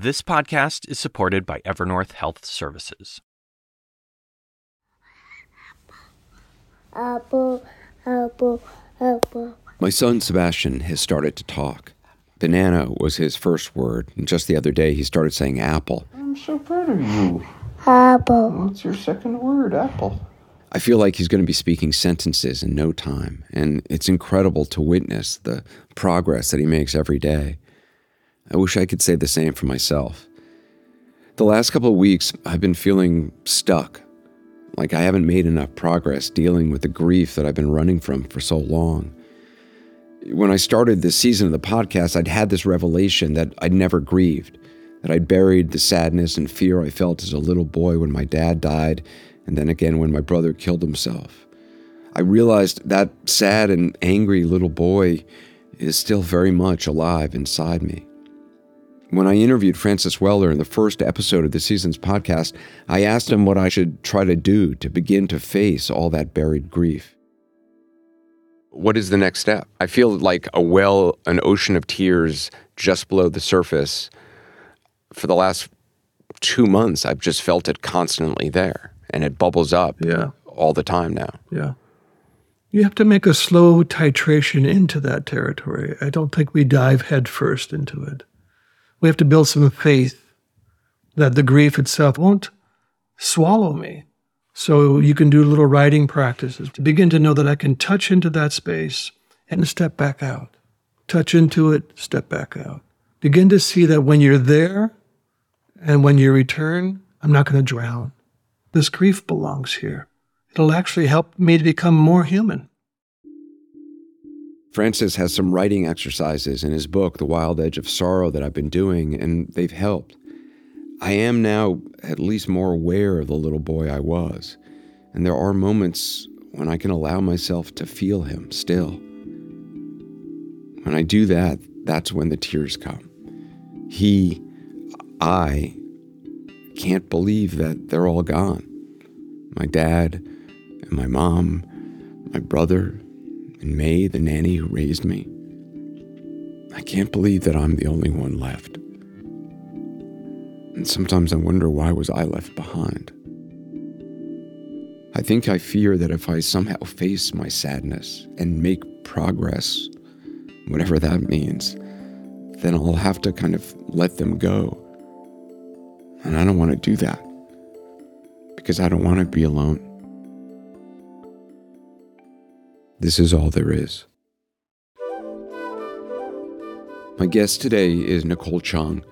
This podcast is supported by Evernorth Health Services. Apple, apple, apple. My son Sebastian has started to talk. Banana was his first word, and just the other day he started saying apple. I'm so proud of you. Apple. What's your second word? Apple. I feel like he's going to be speaking sentences in no time, and it's incredible to witness the progress that he makes every day. I wish I could say the same for myself. The last couple of weeks, I've been feeling stuck, like I haven't made enough progress dealing with the grief that I've been running from for so long. When I started this season of the podcast, I'd had this revelation that I'd never grieved, that I'd buried the sadness and fear I felt as a little boy when my dad died, and then again when my brother killed himself. I realized that sad and angry little boy is still very much alive inside me. When I interviewed Francis Weller in the first episode of the season's podcast, I asked him what I should try to do to begin to face all that buried grief. What is the next step? I feel like a well, an ocean of tears just below the surface. For the last two months, I've just felt it constantly there, and it bubbles up Yeah. all the time now. Yeah. You have to make a slow titration into that territory. I don't think we dive headfirst into it. We have to build some faith that the grief itself won't swallow me. So you can do little writing practices to begin to know that I can touch into that space and step back out. Touch into it, step back out. Begin to see that when you're there and when you return, I'm not going to drown. This grief belongs here. It'll actually help me to become more human. Francis has some writing exercises in his book, The Wild Edge of Sorrow, that I've been doing, and they've helped. I am now at least more aware of the little boy I was, and there are moments when I can allow myself to feel him still. When I do that, that's when the tears come. He, I, can't believe that they're all gone. My dad, and my mom, my brother, and May, the nanny who raised me. I can't believe that I'm the only one left. And sometimes I wonder why was I left behind? I think I fear that if I somehow face my sadness and make progress, whatever that means, then I'll have to kind of let them go. And I don't want to do that because I don't want to be alone. This is all there is. My guest today is Nicole Chung.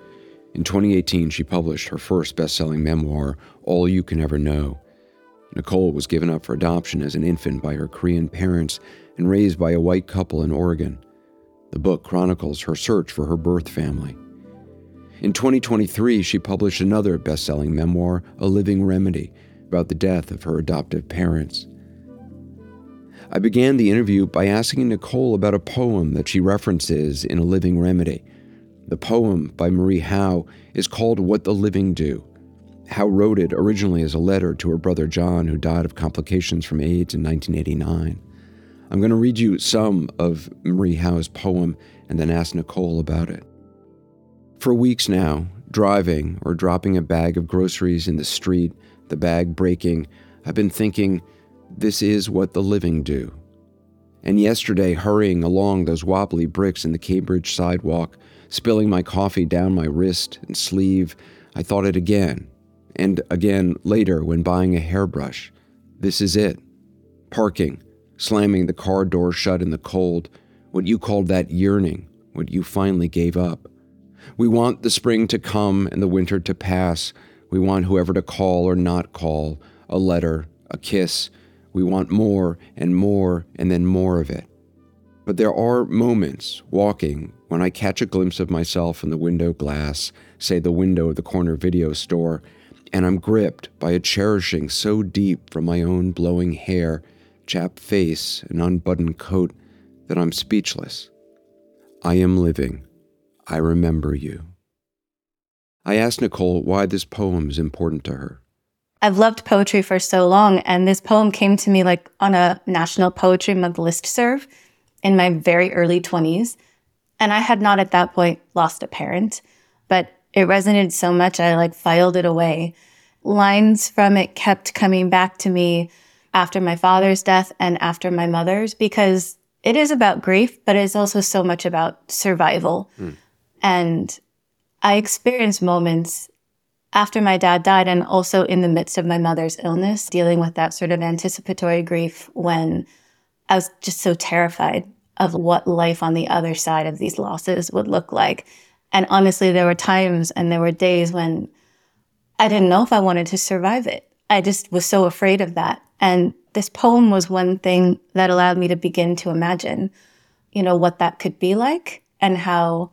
In 2018, she published her first best selling memoir, All You Can Ever Know. Nicole was given up for adoption as an infant by her Korean parents and raised by a white couple in Oregon. The book chronicles her search for her birth family. In 2023, she published another best selling memoir, A Living Remedy, about the death of her adoptive parents. I began the interview by asking Nicole about a poem that she references in A Living Remedy. The poem by Marie Howe is called What the Living Do. Howe wrote it originally as a letter to her brother John, who died of complications from AIDS in 1989. I'm going to read you some of Marie Howe's poem and then ask Nicole about it. For weeks now, driving or dropping a bag of groceries in the street, the bag breaking, I've been thinking, this is what the living do. And yesterday, hurrying along those wobbly bricks in the Cambridge sidewalk, spilling my coffee down my wrist and sleeve, I thought it again. And again later when buying a hairbrush. This is it. Parking, slamming the car door shut in the cold, what you called that yearning, what you finally gave up. We want the spring to come and the winter to pass. We want whoever to call or not call, a letter, a kiss. We want more and more and then more of it. But there are moments walking when I catch a glimpse of myself in the window glass, say the window of the corner video store, and I'm gripped by a cherishing so deep from my own blowing hair, chapped face, and unbuttoned coat that I'm speechless. I am living. I remember you. I asked Nicole why this poem is important to her. I've loved poetry for so long, and this poem came to me like on a National Poetry Month list serve in my very early 20s. And I had not at that point lost a parent, but it resonated so much, I like filed it away. Lines from it kept coming back to me after my father's death and after my mother's because it is about grief, but it's also so much about survival. Hmm. And I experienced moments after my dad died and also in the midst of my mother's illness, dealing with that sort of anticipatory grief when I was just so terrified of what life on the other side of these losses would look like. And honestly, there were times and there were days when I didn't know if I wanted to survive it. I just was so afraid of that. And this poem was one thing that allowed me to begin to imagine, you know, what that could be like and how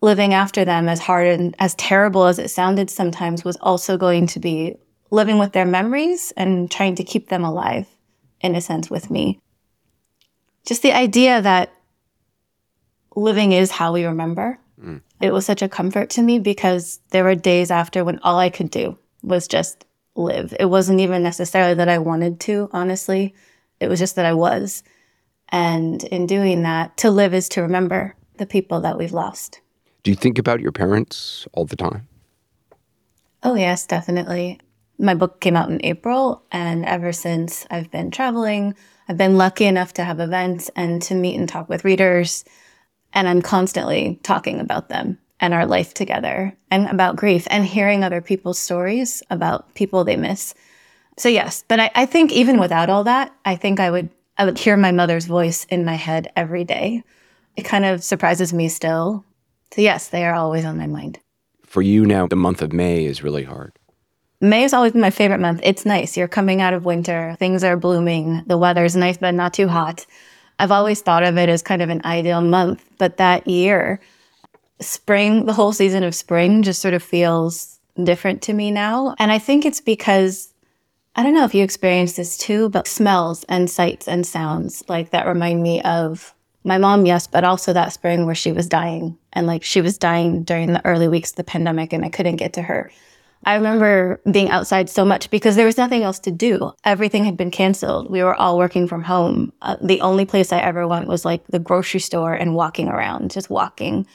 living after them, as hard and as terrible as it sounded sometimes, was also going to be living with their memories and trying to keep them alive, in a sense, with me. Just the idea that living is how we remember. Mm. It was such a comfort to me because there were days after when all I could do was just live. It wasn't even necessarily that I wanted to, honestly. It was just that I was. And in doing that, to live is to remember the people that we've lost. Do you think about your parents all the time? Oh, yes, definitely. My book came out in April, and ever since I've been traveling, I've been lucky enough to have events and to meet and talk with readers. And I'm constantly talking about them and our life together and about grief and hearing other people's stories about people they miss. So, yes, but I, I think even without all that, I think I would. I would hear my mother's voice in my head every day. It kind of surprises me still. So, yes, they are always on my mind. For you now, the month of May is really hard. May has always been my favorite month. It's nice. You're coming out of winter, things are blooming, the weather's nice, but not too hot. I've always thought of it as kind of an ideal month, but that year, spring, the whole season of spring just sort of feels different to me now. And I think it's because I don't know if you experience this too, but smells and sights and sounds like that remind me of my mom, yes, but also that spring where she was dying. And like she was dying during the early weeks of the pandemic and I couldn't get to her. I remember being outside so much because there was nothing else to do. Everything had been canceled. We were all working from home. Uh, the only place I ever went was like the grocery store and walking around, just walking.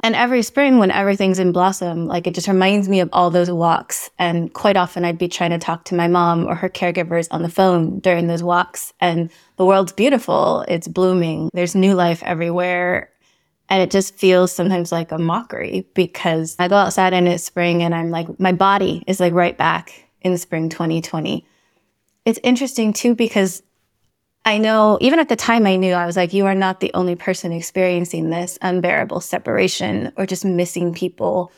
And every spring, when everything's in blossom, like it just reminds me of all those walks. And quite often, I'd be trying to talk to my mom or her caregivers on the phone during those walks. And the world's beautiful, it's blooming, there's new life everywhere. And it just feels sometimes like a mockery because I go outside and it's spring and I'm like, my body is like right back in spring 2020. It's interesting too because I know even at the time I knew I was like, you are not the only person experiencing this unbearable separation or just missing people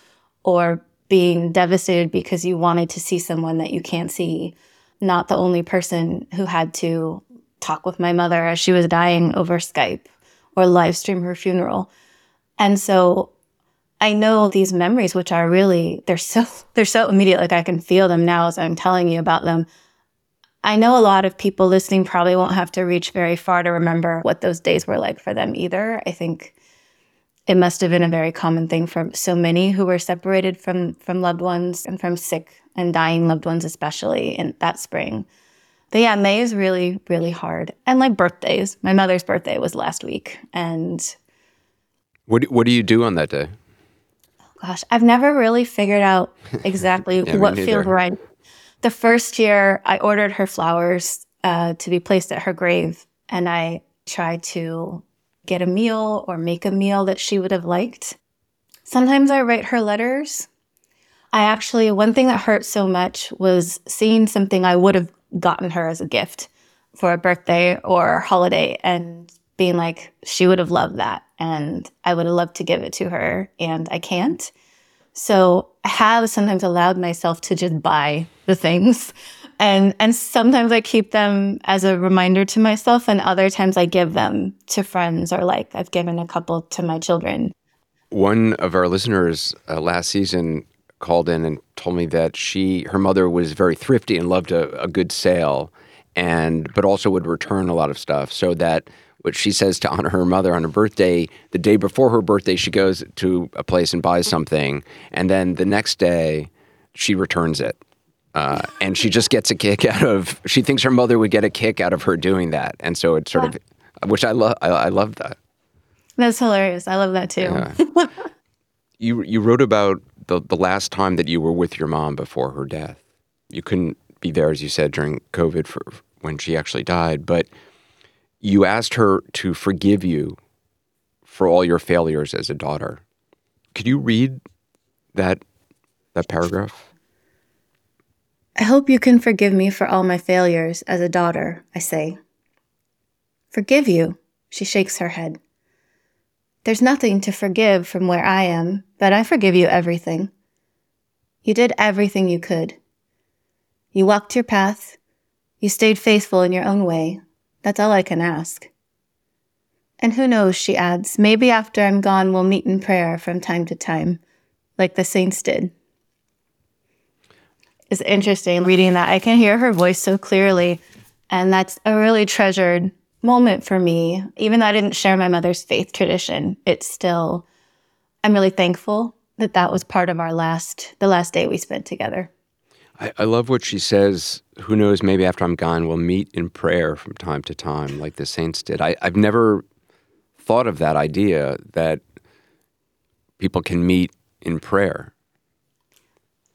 or being devastated because you wanted to see someone that you can't see. Not the only person who had to talk with my mother as she was dying over Skype or live stream her funeral. And so I know these memories, which are really, they're so, they're so immediate. Like I can feel them now as I'm telling you about them. I know a lot of people listening probably won't have to reach very far to remember what those days were like for them either. I think it must have been a very common thing for so many who were separated from from loved ones and from sick and dying loved ones, especially in that spring. But yeah, May is really, really hard. And like birthdays. My mother's birthday was last week. And What do, what do you do on that day? Oh gosh, I've never really figured out exactly me what feels right. The first year, I ordered her flowers uh, to be placed at her grave, and I tried to get a meal or make a meal that she would have liked. Sometimes I write her letters. I actually, one thing that hurt so much was seeing something I would have gotten her as a gift for a birthday or holiday and being like, she would have loved that. And I would have loved to give it to her, and I can't. So I have sometimes allowed myself to just buy the things. And and sometimes I keep them as a reminder to myself and other times I give them to friends or like I've given a couple to my children. One of our listeners uh, last season called in and told me that she, her mother, was very thrifty and loved a, a good sale, and but also would return a lot of stuff. So that what she says to honor her mother on her birthday, the day before her birthday, she goes to a place and buys something, and then the next day, she returns it. Uh, and she just gets a kick out of. She thinks her mother would get a kick out of her doing that, and so it's sort of, which I love. I, I love that. That's hilarious. I love that too. Yeah. You you wrote about the the last time that you were with your mom before her death. You couldn't be there, as you said, during COVID for when she actually died, but you asked her to forgive you for all your failures as a daughter. Could you read that that paragraph? I hope you can forgive me for all my failures as a daughter, I say. Forgive you, she shakes her head. There's nothing to forgive from where I am, but I forgive you everything. You did everything you could. You walked your path. You stayed faithful in your own way. That's all I can ask. And who knows, she adds, maybe after I'm gone, we'll meet in prayer from time to time, like the saints did. It's interesting reading that. I can hear her voice so clearly. And that's a really treasured moment for me. Even though I didn't share my mother's faith tradition, it's still, I'm really thankful that that was part of our last, the last day we spent together. I, I love what she says. Who knows? Maybe after I'm gone, we'll meet in prayer from time to time, like the saints did. I, I've never thought of that idea that people can meet in prayer.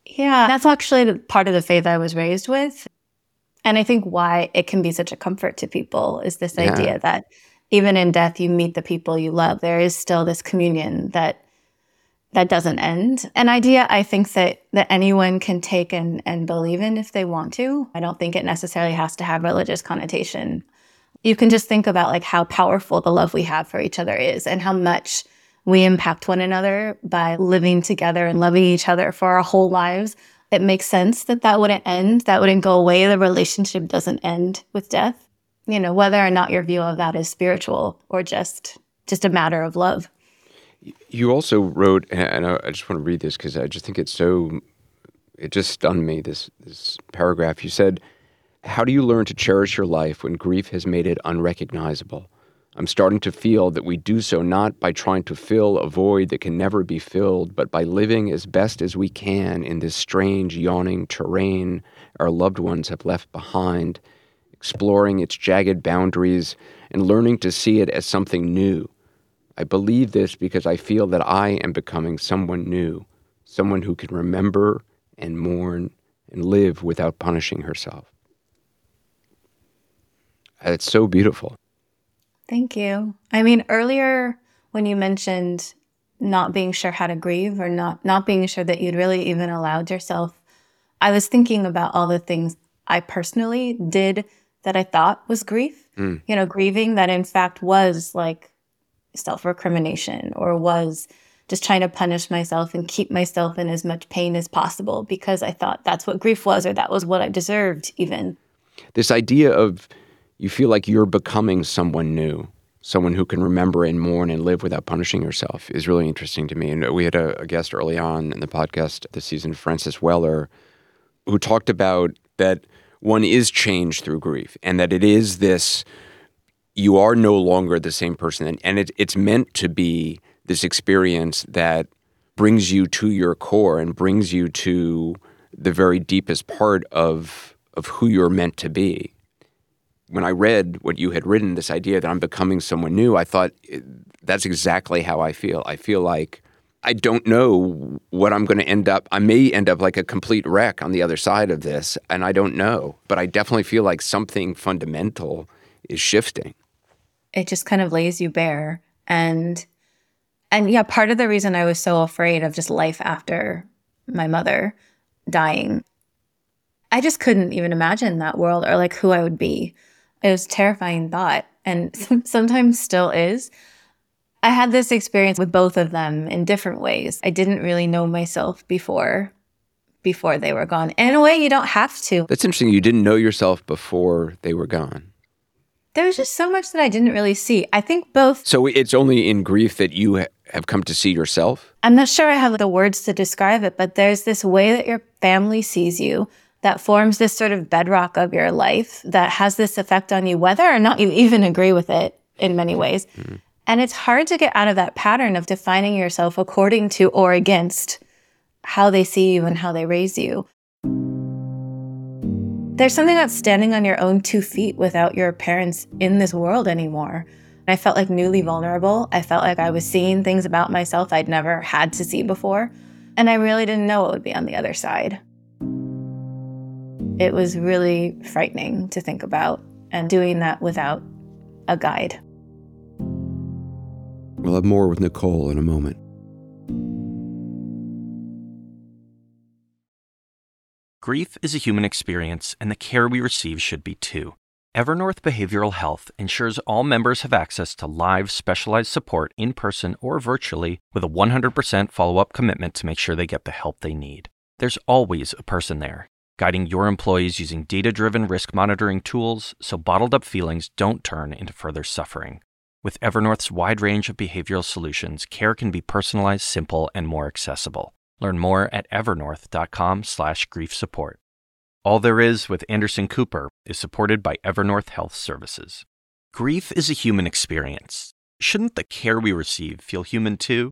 Yeah, that's actually the part of the faith I was raised with. And I think why it can be such a comfort to people is this Yeah. idea that even in death you meet the people you love. There is still this communion that that doesn't end. An idea I think that that anyone can take and, and believe in if they want to. I don't think it necessarily has to have religious connotation. You can just think about like how powerful the love we have for each other is and how much we impact one another by living together and loving each other for our whole lives. It makes sense that that wouldn't end, that wouldn't go away. The relationship doesn't end with death. You know, whether or not your view of that is spiritual or just just a matter of love. You also wrote, and I just want to read this because I just think it's so, it just stunned me, this, this paragraph. You said, How do you learn to cherish your life when grief has made it unrecognizable? I'm starting to feel that we do so not by trying to fill a void that can never be filled, but by living as best as we can in this strange, yawning terrain our loved ones have left behind, exploring its jagged boundaries and learning to see it as something new. I believe this because I feel that I am becoming someone new, someone who can remember and mourn and live without punishing herself. It's so beautiful. Thank you. I mean, earlier when you mentioned not being sure how to grieve or not not being sure that you'd really even allowed yourself, I was thinking about all the things I personally did that I thought was grief. Mm. You know, grieving that in fact was like self-recrimination or was just trying to punish myself and keep myself in as much pain as possible because I thought that's what grief was or that was what I deserved even. This idea of you feel like you're becoming someone new, someone who can remember and mourn and live without punishing yourself is really interesting to me. And we had a, a guest early on in the podcast this season, Francis Weller, who talked about that one is changed through grief and that it is this you are no longer the same person. And, and it, it's meant to be this experience that brings you to your core and brings you to the very deepest part of of who you're meant to be when i read what you had written this idea that i'm becoming someone new i thought eh, that's exactly how i feel i feel like I don't know what I'm going to end up. I may end up like a complete wreck on the other side of this, and I don't know. But I definitely feel like something fundamental is shifting. it just kind of lays you bare and and yeah part of the reason i was so afraid of just life after my mother dying i just couldn't even imagine that world or like who i would be it was a terrifying thought and sometimes still is i had this experience with both of them in different ways i didn't really know myself before before they were gone and in a way you don't have to That's interesting. You didn't know yourself before they were gone. there was just so much that i didn't really see i think both So it's only in grief that you ha- have come to see yourself. I'm not sure I have the words to describe it, but there's this way that your family sees you that forms this sort of bedrock of your life that has this effect on you, whether or not you even agree with it in many ways. And it's hard to get out of that pattern of defining yourself according to or against how they see you and how they raise you. There's something about standing on your own two feet without your parents in this world anymore. I felt like newly vulnerable. I felt like I was seeing things about myself I'd never had to see before. And I really didn't know what would be on the other side. It was really frightening to think about and doing that without a guide. We'll have more with Nicole in a moment. Grief is a human experience, and the care we receive should be too. Evernorth Behavioral Health ensures all members have access to live, specialized support in person or virtually with a 100% follow up commitment to make sure they get the help they need. There's always a person there, guiding your employees using data driven risk monitoring tools so bottled up feelings don't turn into further suffering. With Evernorth's wide range of behavioral solutions, care can be personalized, simple, and more accessible. Learn more at evernorth.com/slash grief support. All There Is with Anderson Cooper is supported by Evernorth Health Services. Grief is a human experience. Shouldn't the care we receive feel human too?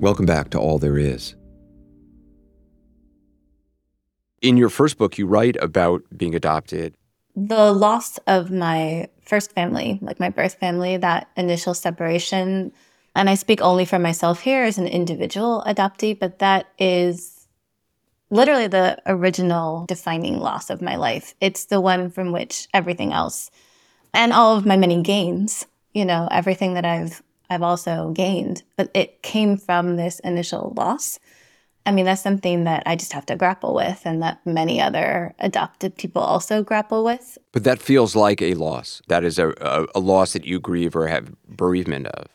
Welcome back to All There Is. In your first book, you write about being adopted. The loss of my first family, like my birth family, that initial separation and I speak only for myself here as an individual adoptee, but that is literally the original defining loss of my life. It's the one from which everything else and all of my many gains, you know, everything that I've I've also gained, but it came from this initial loss. I mean, that's something that I just have to grapple with and that many other adopted people also grapple with. But that feels like a loss. That is a, a, a loss that you grieve or have bereavement of.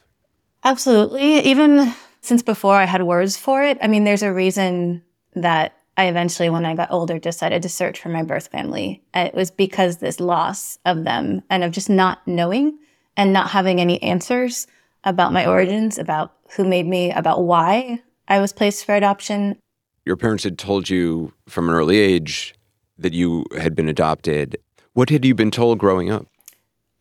Absolutely. Even since before I had words for it, I mean, there's a reason that I eventually, when I got older, decided to search for my birth family. Uh, it was because this loss of them and of just not knowing and not having any answers about my origins, about who made me, about why I was placed for adoption. Your parents had told you from an early age that you had been adopted. What had you been told growing up?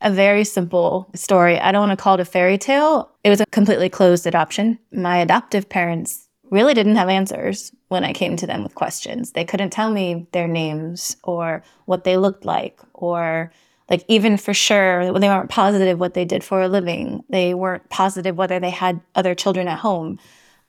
a very simple story. I don't want to call it a fairy tale. It was a completely closed adoption. My adoptive parents really didn't have answers when I came to them with questions. They couldn't tell me their names or what they looked like or like even for sure they weren't positive what they did for a living. They weren't positive whether they had other children at home.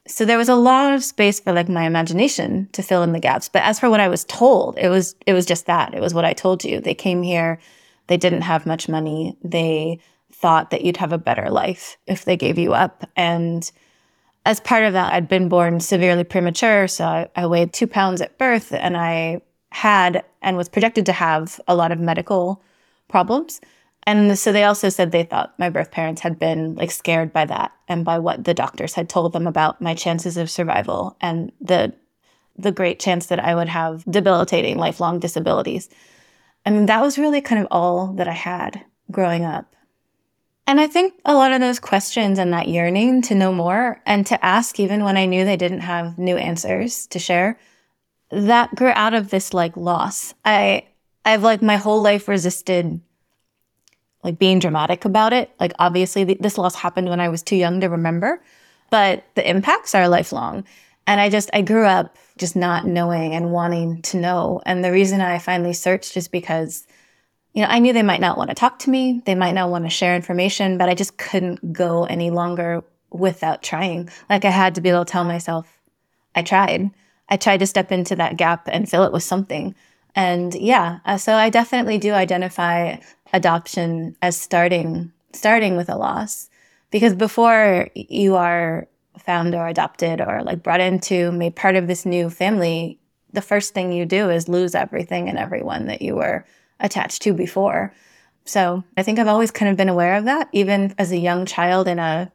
So there was a lot of space for like my imagination to fill in the gaps. But as for what I was told, it was it was just that. It was what I told you. They came here they didn't have much money. They thought that you'd have a better life if they gave you up. And as part of that, I'd been born severely premature. So I, I weighed two pounds at birth and I had and was projected to have a lot of medical problems. And so they also said they thought my birth parents had been like scared by that and by what the doctors had told them about my chances of survival and the the great chance that I would have debilitating lifelong disabilities. I mean, that was really kind of all that I had growing up. And I think a lot of those questions and that yearning to know more and to ask, even when I knew they didn't have new answers to share, that grew out of this like loss. I, I've like my whole life resisted like being dramatic about it. Like, obviously, th- this loss happened when I was too young to remember, but the impacts are lifelong. And I just, I grew up just not knowing and wanting to know. And the reason I finally searched is because, you know, I knew they might not want to talk to me. They might not want to share information, but I just couldn't go any longer without trying. Like I had to be able to tell myself, I tried. I tried to step into that gap and fill it with something. And yeah, uh, so I definitely do identify adoption as starting starting with a loss Because before you are found or adopted or like brought into, made part of this new family, the first thing you do is lose everything and everyone that you were attached to before. So I think I've always kind of been aware of that, even as a young child in a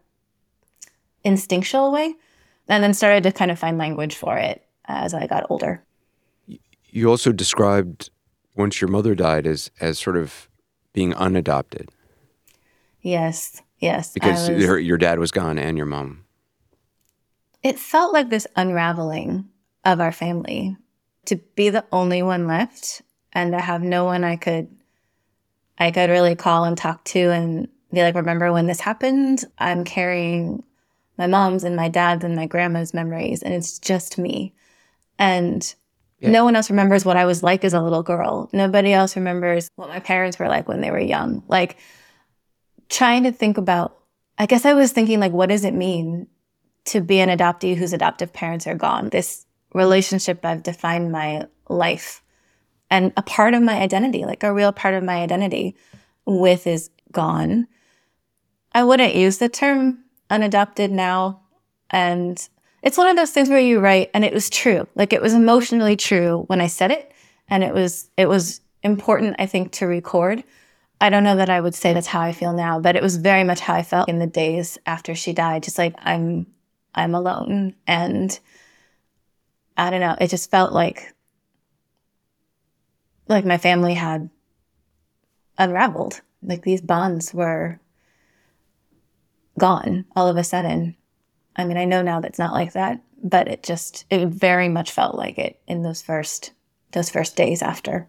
instinctual way, and then started to kind of find language for it as I got older. You also described once your mother died as as sort of being unadopted Yes, yes. Because was- her, your dad was gone and your mom. it felt like this unraveling of our family to be the only one left and to have no one I could I could really call and talk to and be like, remember when this happened? I'm carrying my mom's and my dad's and my grandma's memories and it's just me. And Yeah. no one else remembers what I was like as a little girl. Nobody else remembers what my parents were like when they were young. Like trying to think about I guess I was thinking like what does it mean to be an adoptee whose adoptive parents are gone. This relationship I've defined my life and a part of my identity, like a real part of my identity, with is gone. I wouldn't use the term unadopted now. And it's one of those things where you write and it was true. Like it was emotionally true when I said it. And it was it was important, I think, to record. I don't know that I would say that's how I feel now, but it was very much how I felt in the days after she died. Just like I'm I'm alone. And I don't know, it just felt like like my family had unraveled. Like these bonds were gone all of a sudden. I mean, I know now that's not like that, but it just it very much felt like it in those first those first days after.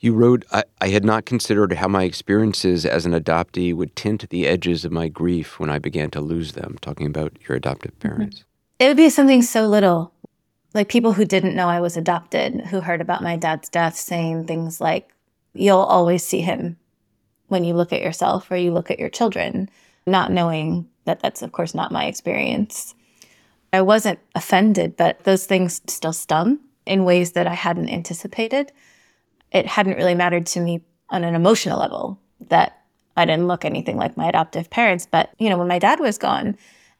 You wrote, I, I had not considered how my experiences as an adoptee would tint the edges of my grief when I began to lose them, talking about your adoptive mm-hmm. parents. It would be something so little. Like people who didn't know I was adopted, who heard about my dad's death, saying things like, You'll always see him when you look at yourself or you look at your children, not knowing that that's, of course, not my experience. I wasn't offended, but those things still stung in ways that I hadn't anticipated. It hadn't really mattered to me on an emotional level that I didn't look anything like my adoptive parents. But, you know, when my dad was gone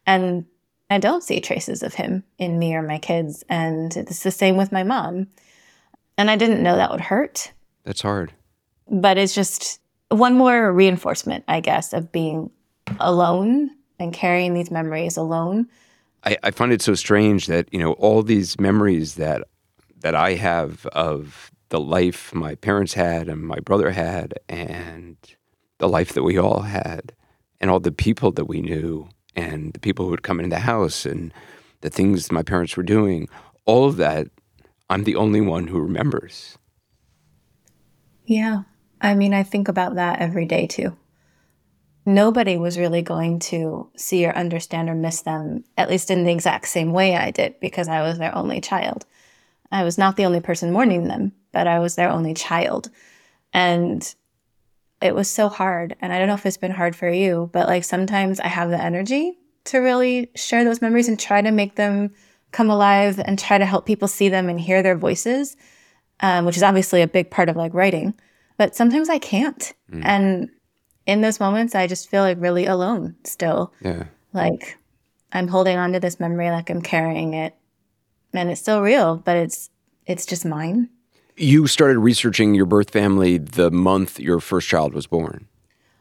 and I don't see traces of him in me or my kids. And it's the same with my mom. And I didn't know that would hurt, That's hard. but it's just one more reinforcement, I guess, of being alone and carrying these memories alone. I, I find it so strange that, you know, all these memories that that I have of the life my parents had and my brother had and the life that we all had and all the people that we knew and the people who would come into the house and the things my parents were doing, all of that, I'm the only one who remembers. Yeah. I mean, I think about that every day too. Nobody was really going to see or understand or miss them, at least in the exact same way I did, because I was their only child. I was not the only person mourning them, but I was their only child. And it was so hard. And I don't know if it's been hard for you, but like sometimes I have the energy to really share those memories and try to make them come alive and try to help people see them and hear their voices, um, which is obviously a big part of like writing. But sometimes I can't. And in those moments, I just feel like really alone still. Yeah. Like I'm holding on to this memory, like I'm carrying it, and it's still real, but it's it's just mine. You started researching your birth family the month your first child was born.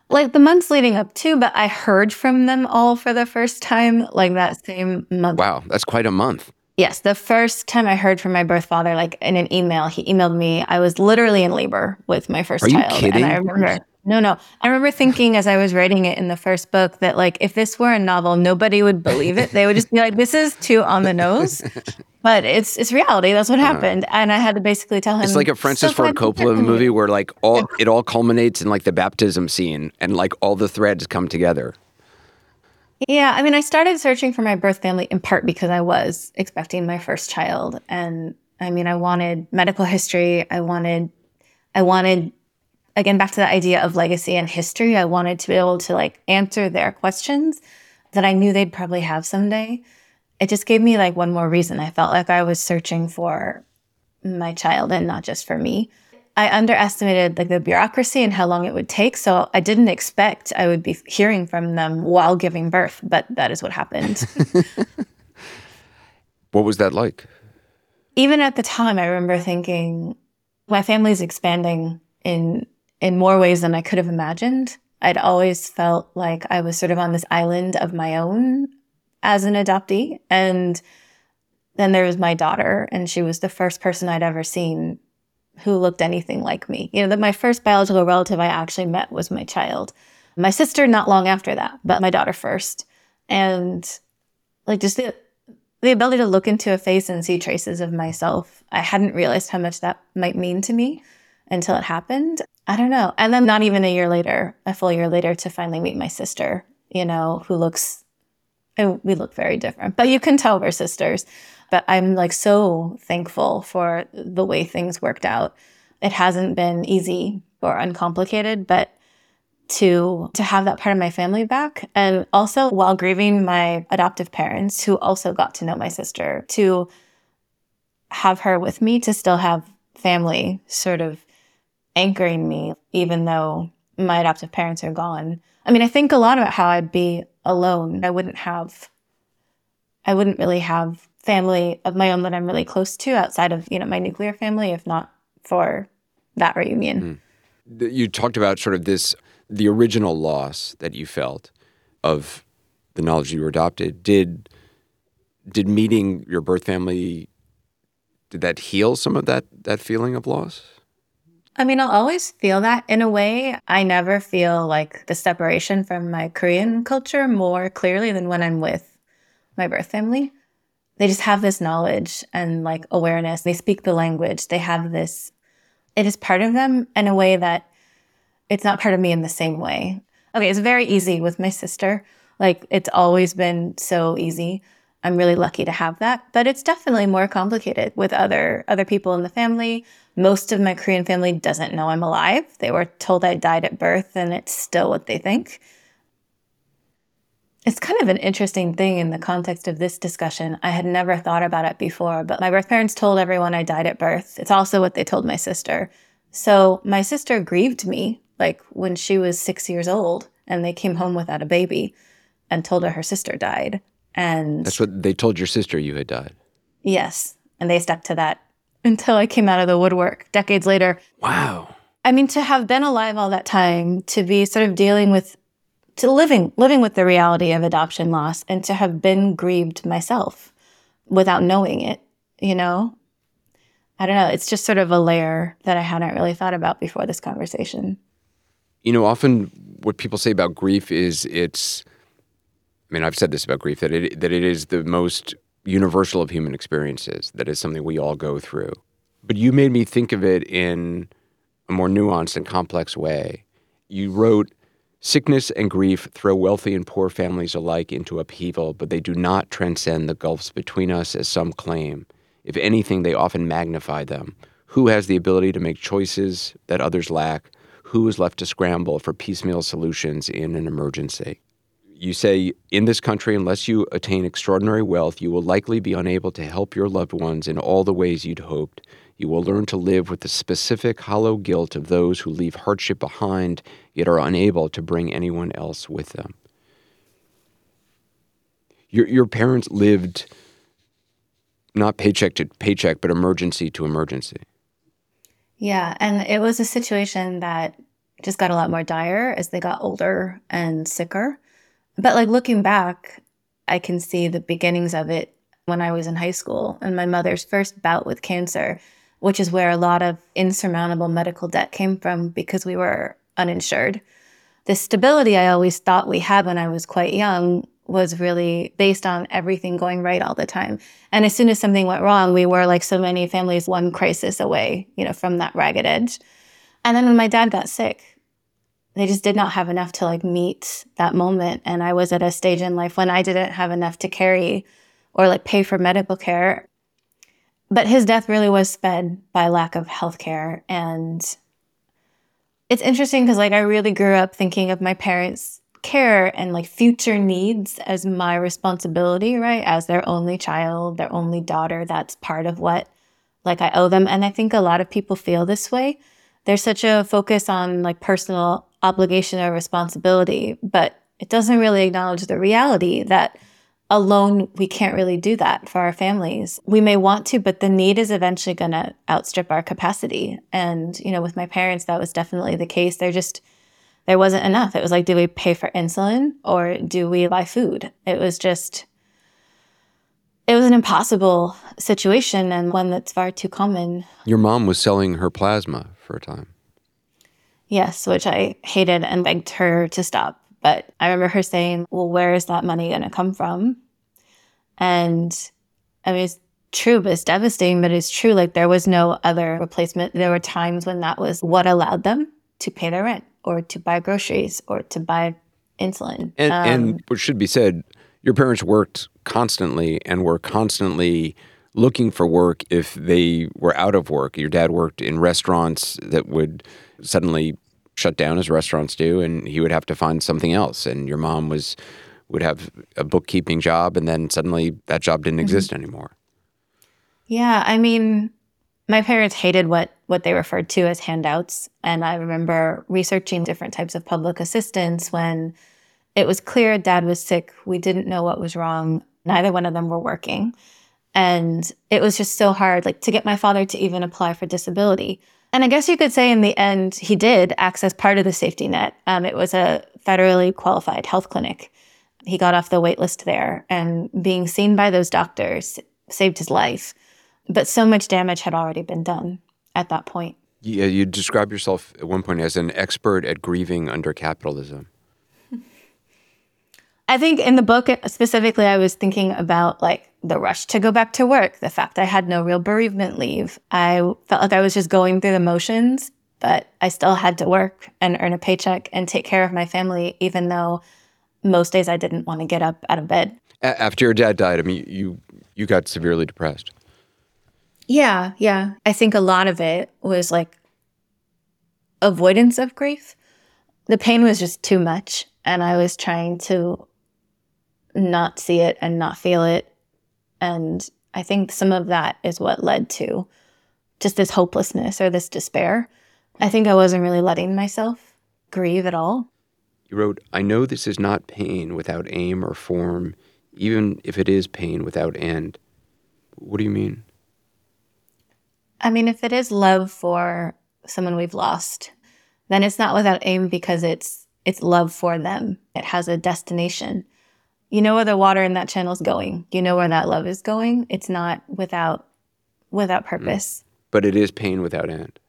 Like the months leading up to, but I heard from them all for the first time, like that same month. Wow, that's quite a month. Yes, the first time I heard from my birth father, like in an email, he emailed me. I was literally in labor with my first Are you child, kidding? and I remember. No, no. I remember thinking as I was writing it in the first book that like if this were a novel, nobody would believe it. They would just be like, "This is too on the nose," but it's it's reality. That's what uh-huh. happened, and I had to basically tell him. It's like a Francis "So Ford Coppola movie where like all it all culminates in like the baptism scene and like all the threads come together. Yeah, I mean, I started searching for my birth family in part because I was expecting my first child, and I mean, I wanted medical history. I wanted, I wanted, again, back to the idea of legacy and history. I wanted to be able to like answer their questions that I knew they'd probably have someday. It just gave me like one more reason. I felt like I was searching for my child and not just for me. I underestimated like the bureaucracy and how long it would take. So I didn't expect I would be hearing from them while giving birth, but that is what happened. What was that like? Even at the time, I remember thinking, my family's expanding in in more ways than I could have imagined. I'd always felt like I was sort of on this island of my own as an adoptee. And then there was my daughter, and she was the first person I'd ever seen who looked anything like me. You know, that my first biological relative I actually met was my child. My sister not long after that, but my daughter first. And like just the the ability to look into a face and see traces of myself. I hadn't realized how much that might mean to me until it happened. I don't know. And then not even a year later, a full year later to finally meet my sister, you know, who looks oh, we look very different, but you can tell we're sisters. But I'm like so thankful for the way things worked out. It hasn't been easy or uncomplicated, but to to have that part of my family back and also while grieving my adoptive parents who also got to know my sister to have her with me to still have family sort of anchoring me even though my adoptive parents are gone. I mean, I think a lot about how I'd be alone. I wouldn't have I wouldn't really have family of my own that I'm really close to outside of, you know, my nuclear family if not for that reunion. Mm. You talked about sort of this the original loss that you felt of the knowledge you were adopted. Did did meeting your birth family did that heal some of that that feeling of loss? I mean, I'll always feel that in a way. I never feel like the separation from my Korean culture more clearly than when I'm with my birth family. They just have this knowledge and like awareness. They speak the language. They have this, it is part of them in a way that it's not part of me in the same way. Okay, it's very easy with my sister. Like it's always been so easy. I'm really lucky to have that, but it's definitely more complicated with other other people in the family. Most of my Korean family doesn't know I'm alive. They were told I died at birth and it's still what they think. It's kind of an interesting thing in the context of this discussion. I had never thought about it before, but my birth parents told everyone I died at birth. It's also what they told my sister. So my sister grieved me like when she was six years old and they came home without a baby and told her her sister died. And That's what they told your sister you had died. yes, and they stuck to that until I came out of the woodwork decades later. Wow. I mean, to have been alive all that time, to be sort of dealing with, to living, living with the reality of adoption loss, and to have been grieved myself without knowing it, you know? I don't know. It's just sort of a layer that I hadn't really thought about before this conversation. You know, often what people say about grief is it's I mean, I've said this about grief that it that it is the most universal of human experiences, that is something we all go through. But you made me think of it in a more nuanced and complex way. You wrote Sickness and grief throw wealthy and poor families alike into upheaval, but they do not transcend the gulfs between us as some claim. If anything, they often magnify them. Who has the ability to make choices that others lack? Who is left to scramble for piecemeal solutions in an emergency? You say, in this country, unless you attain extraordinary wealth, you will likely be unable to help your loved ones in all the ways you'd hoped. You will learn to live with the specific hollow guilt of those who leave hardship behind, yet are unable to bring anyone else with them. Your, your parents lived not paycheck to paycheck, but emergency to emergency. Yeah, and it was a situation that just got a lot more dire as they got older and sicker. But like looking back, I can see the beginnings of it when I was in high school and my mother's first bout with cancer, which is where a lot of insurmountable medical debt came from because we were uninsured. The stability I always thought we had when I was quite young was really based on everything going right all the time. And as soon as something went wrong, we were like so many families one crisis away, you know, from that ragged edge. And then when my dad got sick, they just did not have enough to like meet that moment. And I was at a stage in life when I didn't have enough to carry or like pay for medical care. But his death really was sped by lack of health care. And it's interesting because like I really grew up thinking of my parents' care and like future needs as my responsibility, right? As their only child, their only daughter. That's part of what like I owe them. And I think a lot of people feel this way. there's such a focus on like personal obligation or responsibility, but it doesn't really acknowledge the reality that alone we can't really do that for our families. We may want to, but the need is eventually going to outstrip our capacity. And, you know, with my parents, that was definitely the case. They're just, there wasn't enough. It was like, do we pay for insulin or do we buy food? It was just, it was an impossible situation and one that's far too common. Your mom was selling her plasma for a time. Yes, which I hated and begged her to stop. But I remember her saying, Well, where is that money going to come from? And I mean, it's true, but it's devastating, but it's true. Like, there was no other replacement. There were times when that was what allowed them to pay their rent or to buy groceries or to buy insulin. And, Um, and what should be said, your parents worked constantly and were constantly looking for work if they were out of work. Your dad worked in restaurants that would suddenly shut down as restaurants do and he would have to find something else and your mom was would have a bookkeeping job and then suddenly that job didn't mm-hmm. exist anymore. Yeah, I mean, my parents hated what what they referred to as handouts, and I remember researching different types of public assistance when it was clear dad was sick. We didn't know what was wrong. Neither one of them were working. And it was just so hard like to get my father to even apply for disability. And I guess you could say in the end he did access part of the safety net. Um, it was a federally qualified health clinic. He got off the wait list there and being seen by those doctors saved his life but so much damage had already been done at that point. Yeah, you describe yourself at one point as an expert at grieving under capitalism. I think in the book specifically, I was thinking about like the rush to go back to work, the fact I had no real bereavement leave. I felt like I was just going through the motions, but I still had to work and earn a paycheck and take care of my family, even though most days I didn't want to get up out of bed. After your dad died, I mean, you you got severely depressed. Yeah, yeah. I think a lot of it was like avoidance of grief. The pain was just too much, and I was trying to not see it and not feel it. And I think some of that is what led to just this hopelessness or this despair. I think I wasn't really letting myself grieve at all. You wrote, I know this is not pain without aim or form, even if it is pain without end. What do you mean? I mean, if it is love for someone we've lost, then it's not without aim because it's it's love for them. It has a destination. You know where the water in that channel is going. You know where that love is going. It's not without without mm. purpose. But it is pain without end.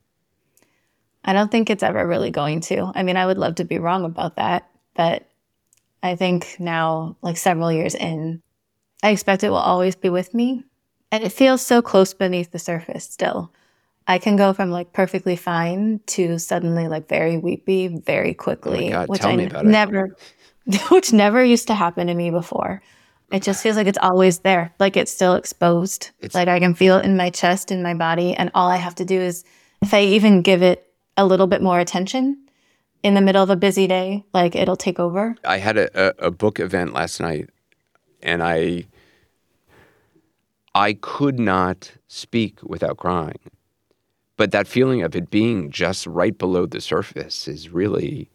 I don't think it's ever really going to. I mean, I would love to be wrong about that, but I think now, like several years in, I expect it will always be with me. And it feels so close beneath the surface still. I can go from like perfectly fine to suddenly like very weepy very oh quickly, God, which tell I me about it. which never used to happen to me before. It just feels like it's always there, like it's still exposed. It's- like I can feel it in my chest, in my body, and all I have to do is, if I even give it a little bit more attention in the middle of a busy day, like it'll take over. I had a, a, a book event last night and I I could not speak without crying. But that feeling of it being just right below the surface is really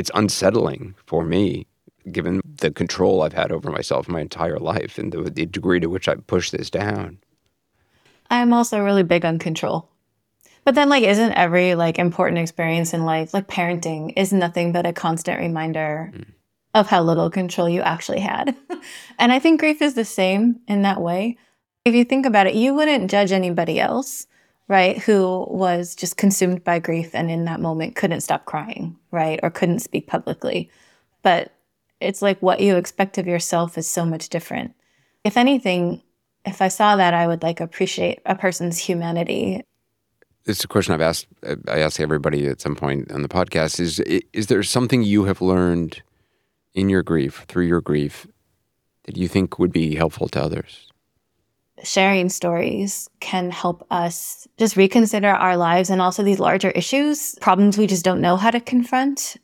it's unsettling for me given the control I've had over myself my entire life and the, the degree to which I push this down. I'm also really big on control. But then like isn't every like important experience in life, like parenting, is nothing but a constant reminder mm. of how little control you actually had. and I think grief is the same in that way. If you think about it, you wouldn't judge anybody else, right, who was just consumed by grief and in that moment couldn't stop crying, right, or couldn't speak publicly. But it's like what you expect of yourself is so much different. If anything, if I saw that, I would like appreciate a person's humanity. It's a question I've asked I ask everybody at some point on the podcast is is there something you have learned in your grief, through your grief, that you think would be helpful to others? Sharing stories can help us just reconsider our lives and also these larger issues, problems we just don't know how to confront.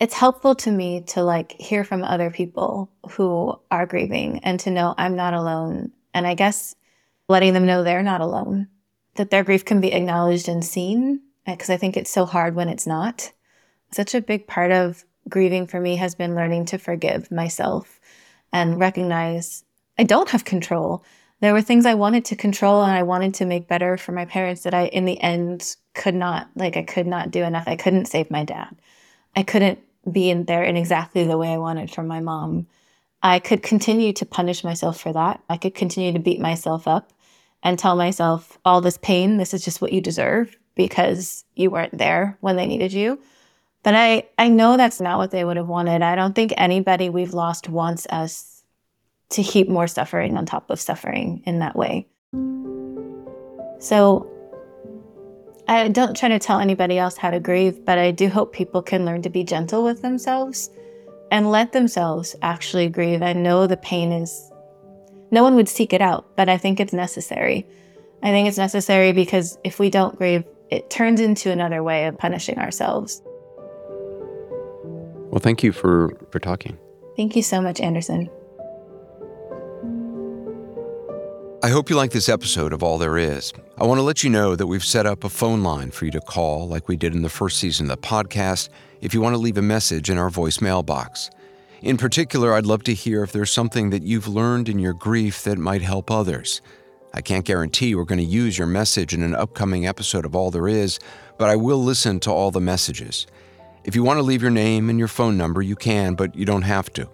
It's helpful to me to like hear from other people who are grieving and to know I'm not alone. And I guess letting them know they're not alone, that their grief can be acknowledged and seen uh, because I think it's so hard when it's not. Such a big part of grieving for me has been learning to forgive myself and recognize I don't have control. There were things I wanted to control and I wanted to make better for my parents that I, in the end, could not, like, I could not do enough. I couldn't save my dad. I couldn't be in there in exactly the way I wanted from my mom. I could continue to punish myself for that. I could continue to beat myself up and tell myself, all this pain, this is just what you deserve because you weren't there when they needed you. But I, I know that's not what they would have wanted. I don't think anybody we've lost wants us to heap more suffering on top of suffering in that way. So I don't try to tell anybody else how to grieve, but I do hope people can learn to be gentle with themselves and let themselves actually grieve. I know the pain is, no one would seek it out, but I think it's necessary. I think it's necessary because if we don't grieve, it turns into another way of punishing ourselves. Well, thank you for, for talking. Thank you so much, Anderson. I hope you like this episode of All There Is. I want to let you know that we've set up a phone line for you to call, like we did in the first season of the podcast, if you want to leave a message in our voicemail box. In particular, I'd love to hear if there's something that you've learned in your grief that might help others. I can't guarantee we're going to use your message in an upcoming episode of All There Is, but I will listen to all the messages. If you want to leave your name and your phone number, you can, but you don't have to.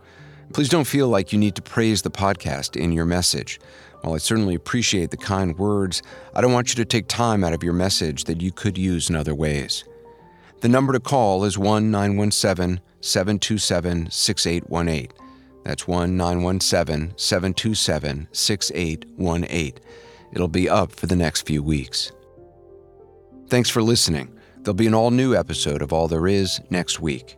Please don't feel like you need to praise the podcast in your message. While I certainly appreciate the kind words, I don't want you to take time out of your message that you could use in other ways. The number to call is 1 917 727 6818. That's 1 917 727 6818. It'll be up for the next few weeks. Thanks for listening. There'll be an all new episode of All There Is next week.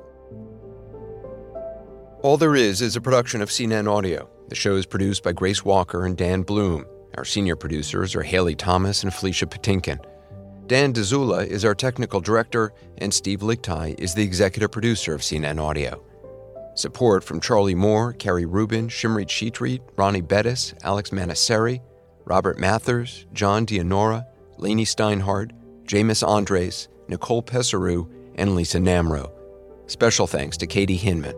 All There Is is a production of CNN Audio. The show is produced by Grace Walker and Dan Bloom. Our senior producers are Haley Thomas and Felicia Patinkin. Dan Dzula is our technical director, and Steve Lickteig is the executive producer of CNN Audio. Support from Charlie Moore, Carrie Rubin, Shimrit Shetreat, Ronnie Bettis, Alex Manasseri, Robert Mathers, John Dianora, Lainey Steinhardt, Jamus Andrest, Nicole Pesaru, and Lisa Namerow. Special thanks to Katie Hinman.